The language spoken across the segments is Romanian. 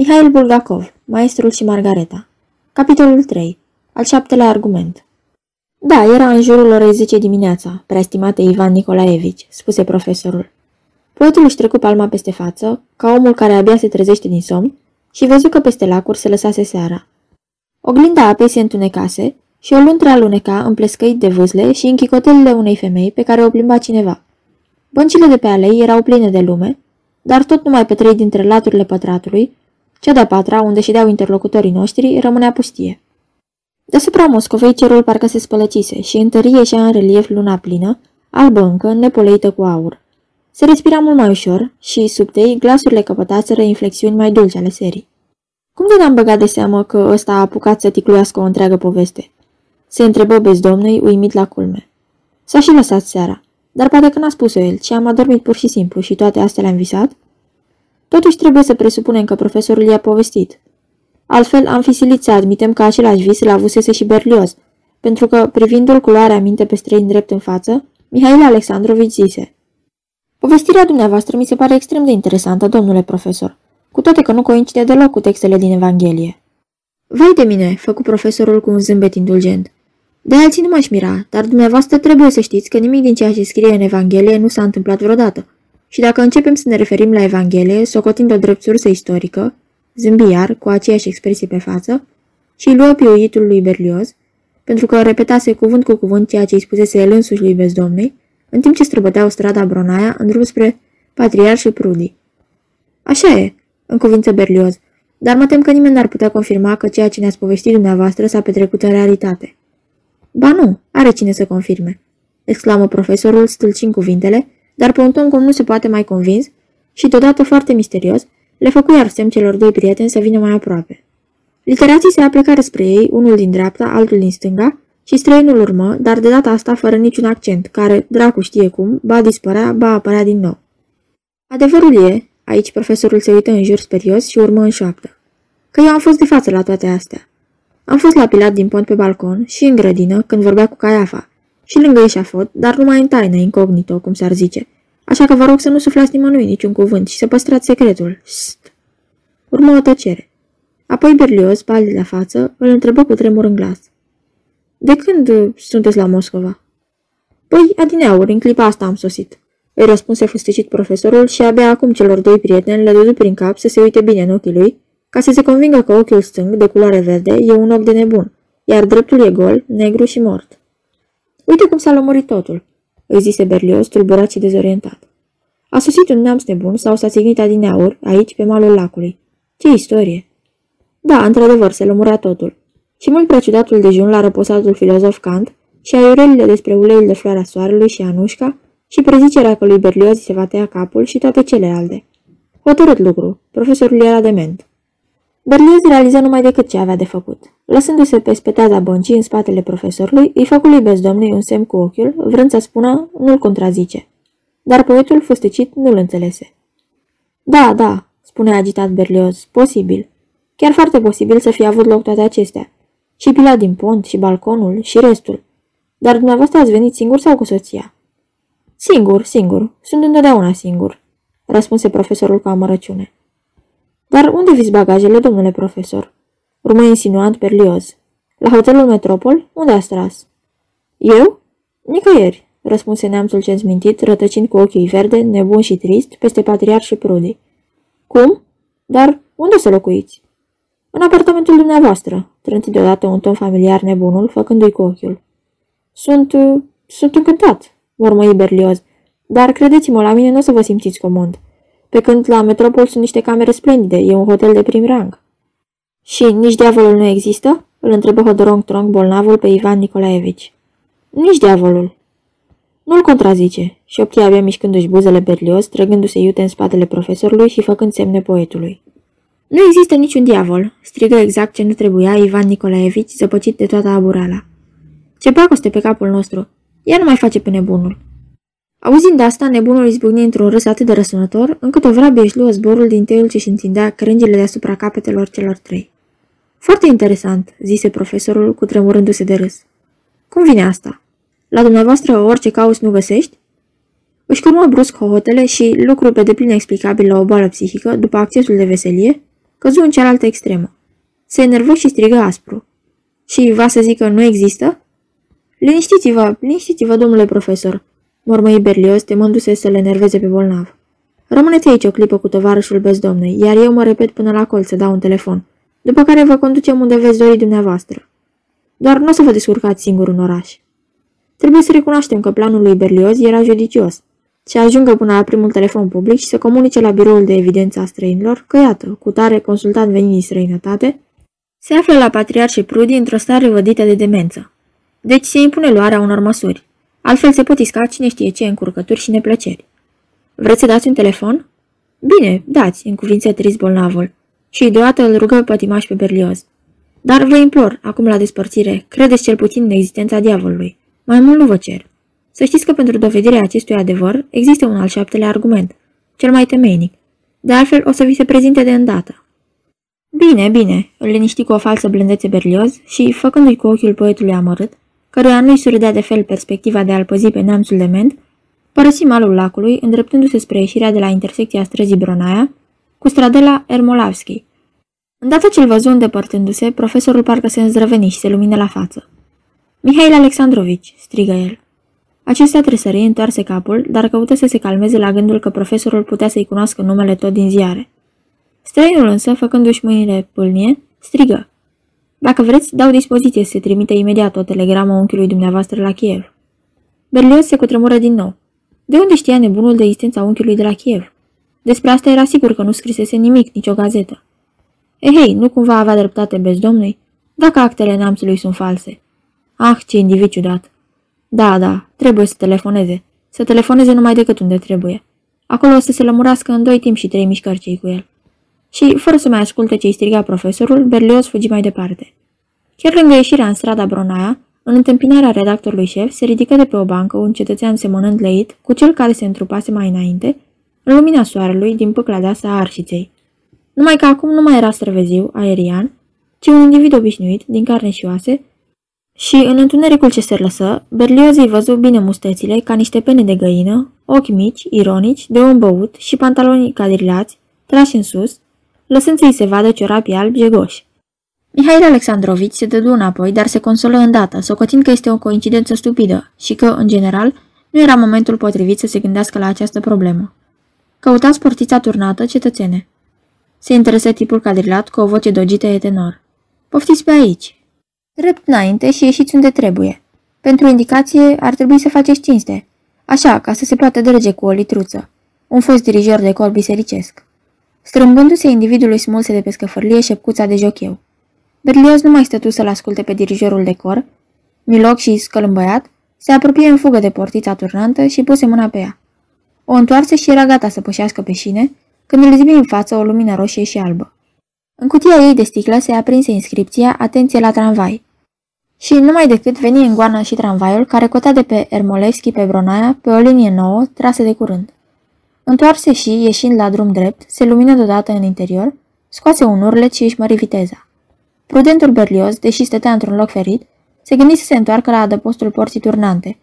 Mihail Bulgakov, Maestrul și Margareta Capitolul 3 Al șaptelea argument Da, era în jurul orei 10 dimineața, preestimate Ivan Nicolaevici, spuse profesorul. Poetul își trecu palma peste față, ca omul care abia se trezește din somn, și văzu că peste lacuri se lăsase seara. Oglinda apei se întunecase și o luntră aluneca împlescăit de vâzle și în chicotelele unei femei pe care o plimba cineva. Băncile de pe alei erau pline de lume, dar tot numai pe trei dintre laturile pătratului, cea de-a patra, unde ședeau interlocutorii noștri, rămânea pustie. Deasupra Moscovei cerul parcă se spălăcise și întărie și în relief luna plină, albă încă, nepoleită cu aur. Se respira mult mai ușor și, sub tei, glasurile căpătaseră inflexiuni mai dulci ale serii. Cum de n-am băgat de seamă că ăsta a apucat să ticluiască o întreagă poveste? Se întrebă bezdomnei, uimit la culme. S-a și lăsat seara, dar poate că n-a spus-o el, ci am adormit pur și simplu și toate astea le-am visat? Totuși trebuie să presupunem că profesorul i-a povestit. Altfel am fi silit să admitem că același vis îl avusese și Berlioz, pentru că, privindu-l cu luarea minte pe străin drept în față, Mihail Alexandrovici zise Povestirea dumneavoastră mi se pare extrem de interesantă, domnule profesor, cu toate că nu coincide deloc cu textele din Evanghelie. Vai de mine, făcu profesorul cu un zâmbet indulgent. De alții nu m-aș mira, dar dumneavoastră trebuie să știți că nimic din ceea ce scrie în Evanghelie nu s-a întâmplat vreodată. Și dacă începem să ne referim la Evanghelie, socotind o drept sursă istorică, zâmbi iar, cu aceeași expresie pe față, și luă piuitul lui Berlioz, pentru că repetase cuvânt cu cuvânt ceea ce îi spusese el însuși lui Bezdomnei, în timp ce străbăteau strada Bronaia în drum spre Patriar și Prudi. Așa e, în cuvință Berlioz, dar mă tem că nimeni n-ar putea confirma că ceea ce ne-ați povestit dumneavoastră s-a petrecut în realitate. Ba nu, are cine să confirme, exclamă profesorul stâlcind cuvintele, dar pe un ton cum nu se poate mai convins și deodată foarte misterios, le făcu iar semn celor doi prieteni să vină mai aproape. Literații se aplecară spre ei, unul din dreapta, altul din stânga, și străinul urmă, dar de data asta fără niciun accent, care, dracu știe cum, ba dispărea, ba apărea din nou. Adevărul e, aici profesorul se uită în jur sperios și urmă în șoaptă, că eu am fost de față la toate astea. Am fost la Pilat din pont pe balcon și în grădină, când vorbea cu Caiafa, și lângă eșafot, dar numai în taină, incognito, cum s-ar zice. Așa că vă rog să nu suflați nimănui niciun cuvânt și să păstrați secretul. Sst. Urmă o tăcere. Apoi Berlioz, palid la față, îl întrebă cu tremur în glas. De când uh, sunteți la Moscova? Păi, adineauri, în clipa asta am sosit. Îi răspunse fusticit profesorul și abia acum celor doi prieteni le dădu prin cap să se uite bine în ochii lui, ca să se convingă că ochiul stâng, de culoare verde, e un ochi de nebun, iar dreptul e gol, negru și mort. Uite cum s-a lămurit totul, îi zise Berlioz, tulburat și dezorientat. A sosit un neamț nebun sau s-a țignit adineauri, aici, pe malul lacului. Ce istorie! Da, într-adevăr, se lămura totul și mult prea ciudatul dejun la răposatul filozof Kant și aiurelile despre uleiul de floarea soarelui și Anușca și prezicerea că lui Berlioz se va tăia capul și toate celelalte. Hotărât lucru, profesorul era dement. Berlioz realiză numai decât ce avea de făcut. Lăsându-se pe speteaza băncii în spatele profesorului, îi făcu lui bezdomnului un semn cu ochiul, vrând să spună, nu-l contrazice. Dar poetul fustecit nu-l înțelese. Da, da, spune agitat Berlioz, posibil. Chiar foarte posibil să fie avut loc toate acestea. Și pila din pont, și balconul, și restul. Dar dumneavoastră ați venit singur sau cu soția? Singur, singur. Sunt întotdeauna singur, răspunse profesorul cu amărăciune. Dar unde viți bagajele, domnule profesor? Urmă insinuant Berlioz. La hotelul Metropol? Unde ați tras? Eu? Nicăieri, răspunse neamțul ce mintit, rătăcind cu ochii verde, nebun și trist, peste patriar și prudi. Cum? Dar unde să locuiți? În apartamentul dumneavoastră, trânti deodată un ton familiar nebunul, făcându-i cu ochiul. Sunt... Uh, sunt încântat, mormăi Berlioz, dar credeți-mă, la mine nu o să vă simțiți comod. Pe când la Metropol sunt niște camere splendide, e un hotel de prim rang. Și nici diavolul nu există? Îl întrebă Hodorong Trong bolnavul pe Ivan Nicolaevici. Nici diavolul. Nu-l contrazice, șopti abia mișcându-și buzele Berlioz, trăgându-se iute în spatele profesorului și făcând semne poetului. Nu există niciun diavol, strigă exact ce nu trebuia Ivan Nicolaevici, zăpăcit de toată aburala. Ce pacoste pe capul nostru! Ea nu mai face pe nebunul. Auzind asta, nebunul izbucni într-un râs atât de răsunător, încât o vrabie își luă zborul din teiul ce-și întindea crengile deasupra capetelor celor trei. Foarte interesant, zise profesorul, cu tremurându-se de râs. Cum vine asta? La dumneavoastră orice cauți nu găsești? Își curmă brusc hohotele și, lucru pe deplin explicabil la o boală psihică, după accesul de veselie, căzu în cealaltă extremă. Se enervă și strigă aspru. Și va să zică nu există? Liniștiți-vă, liniștiți-vă, domnule profesor, mormăi Berlios, temându-se să le enerveze pe bolnav. Rămâneți aici o clipă cu tovarășul bezdomnei, iar eu mă repet până la colț să dau un telefon, după care vă conducem unde veți dori dumneavoastră. Doar nu o să vă descurcați singur în oraș. Trebuie să recunoaștem că planul lui Berlioz era judicios. Și ajungă până la primul telefon public și să comunice la biroul de evidență a străinilor că, iată, cu tare consultant venit din străinătate, se află la Patriarșe Prudi într-o stare vădită de demență. Deci se impune luarea unor măsuri. Altfel se pot isca cine știe ce încurcături și neplăceri. Vreți să dați un telefon? Bine, dați, în cuvință trist bolnavul. Și deodată îl rugă pătimaș pe Berlioz. Dar vă implor, acum la despărțire, credeți cel puțin în existența diavolului. Mai mult nu vă cer. Să știți că pentru dovedirea acestui adevăr există un al șaptele argument, cel mai temeinic. De altfel, o să vi se prezinte de îndată. Bine, bine, îl liniști cu o falsă blândețe berlioz și, făcându-i cu ochiul poetului amărât, căruia nu-i surâdea de fel perspectiva de a-l păzi pe neamțul de ment, părăsi malul lacului, îndreptându-se spre ieșirea de la intersecția străzii Bronaia cu stradela Ermolavski. Îndată ce-l văzu îndepărtându-se, profesorul parcă se îndrăveni și se lumină la față. Mihail Alexandrovici, strigă el. Acesta tresări, întoarse capul, dar căută să se calmeze la gândul că profesorul putea să-i cunoască numele tot din ziare. Străinul însă, făcându-și mâinile pâlnie, strigă. Dacă vreți, dau dispoziție să se trimite imediat o telegramă unchiului dumneavoastră la Kiev. Berlioz se cutremură din nou. De unde știa nebunul de existența unchiului de la Kiev? Despre asta era sigur că nu scrisese nimic, nicio gazetă. Ehei, nu cumva avea dreptate bezdomnului? Dacă actele neamțului sunt false. Ah, ce individ ciudat. Da, da, trebuie să telefoneze. Să telefoneze numai decât unde trebuie. Acolo o să se lămurească în doi timp și trei mișcări cei cu el. Și, fără să mai asculte ce-i striga profesorul, Berlioz fugi mai departe. Chiar lângă ieșirea în strada Bronaia, în întâmpinarea redactorului șef, se ridică de pe o bancă un cetățean semănând leit cu cel care se întrupase mai înainte, în lumina soarelui din pâcla deasă a arșiței. Numai că acum nu mai era străveziu, aerian, ci un individ obișnuit, din carne și oase, și în întunericul ce se lăsă, Berlioz îi văzu bine mustețile ca niște pene de găină, ochi mici, ironici, de om băut și pantaloni cadrilați, trași în sus, lăsând să-i se vadă ciorapii albi jegoși. Mihail Alexandrovici se dădu înapoi, dar se consolă îndată, socotind că este o coincidență stupidă și că, în general, nu era momentul potrivit să se gândească la această problemă. Căuta sportița turnată, cetățene. Se interesă tipul cadrilat cu o voce dogită e tenor. Poftiți pe aici, Drept înainte și ieșiți unde trebuie. Pentru indicație ar trebui să faceți cinste. Așa, ca să se poată drege cu o litruță. Un fost dirijor de cor bisericesc. Strâmbându-se, individul îi smulse de pe scăfărlie șepcuța de jocheu. Berlioz nu mai stătu să-l asculte pe dirijorul de cor. Miloc și scălâmbăiat, se apropie în fugă de portița turnantă și puse mâna pe ea. O întoarse și era gata să pășească pe șine, când îl zbi în față o lumină roșie și albă. În cutia ei de sticlă se aprinse inscripția Atenție la tramvai. Și numai decât veni în goană și tramvaiul care cotea de pe Ermolevski pe Bronaia pe o linie nouă, trasă de curând. Întoarse și, ieșind la drum drept, se lumină deodată în interior, scoase un urlet și își mări viteza. Prudentul Berlioz, deși stătea într-un loc ferit, se gândi să se întoarcă la adăpostul porții turnante.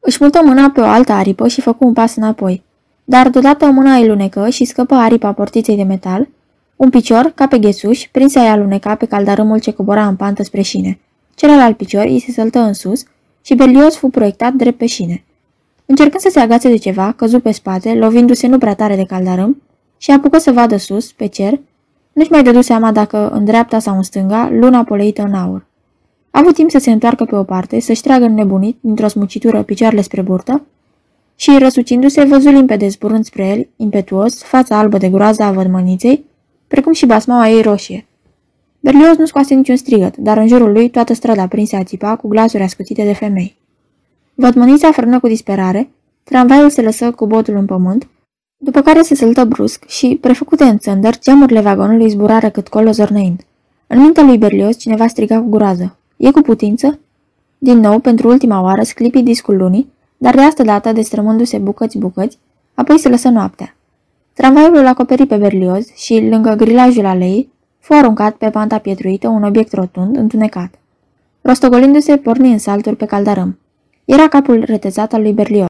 Își mută mâna pe o altă aripă și făcu un pas înapoi, dar deodată mâna îi lunecă și scăpă aripa portiței de metal, un picior, ca pe ghesuș, prinse a aluneca pe caldarâmul ce cobora în pantă spre șine. Celălalt picior îi se săltă în sus și Berlioz fu proiectat drept pe șine. Încercând să se agațe de ceva, căzu pe spate, lovindu-se nu prea tare de caldarâm, și apucă să vadă sus, pe cer, nu-și mai dădu seama dacă în dreapta sau în stânga, luna poleită în aur. A avut timp să se întoarcă pe o parte, să-și tragă nebunit, dintr-o smucitură, picioarele spre burtă, și, răsucindu-se, văzu limpede zburând spre el, impetuos, fața albă de groază a vădmăniței, precum și basmaua ei roșie. Berlioz nu scoase niciun strigăt, dar în jurul lui toată strada prinse a țipa cu glasuri ascutite de femei. Vădmănița frână cu disperare, tramvaiul se lăsă cu botul în pământ, după care se săltă brusc și, prefăcute în țăndăr, geamurile vagonului zburară cât colo zornăind. În mintea lui Berlioz cineva striga cu groază. E cu putință? Din nou, pentru ultima oară, sclipi discul lunii, dar de asta dată destrămându-se bucăți-bucăți, apoi se lăsă noaptea. Tramvaiul îl acoperi pe Berlioz și, lângă grilajul alei, Fu aruncat pe panta pietruită un obiect rotund, întunecat. Rostogolindu-se, porni în salturi pe caldarâm. Era capul retezat al lui Berlioz.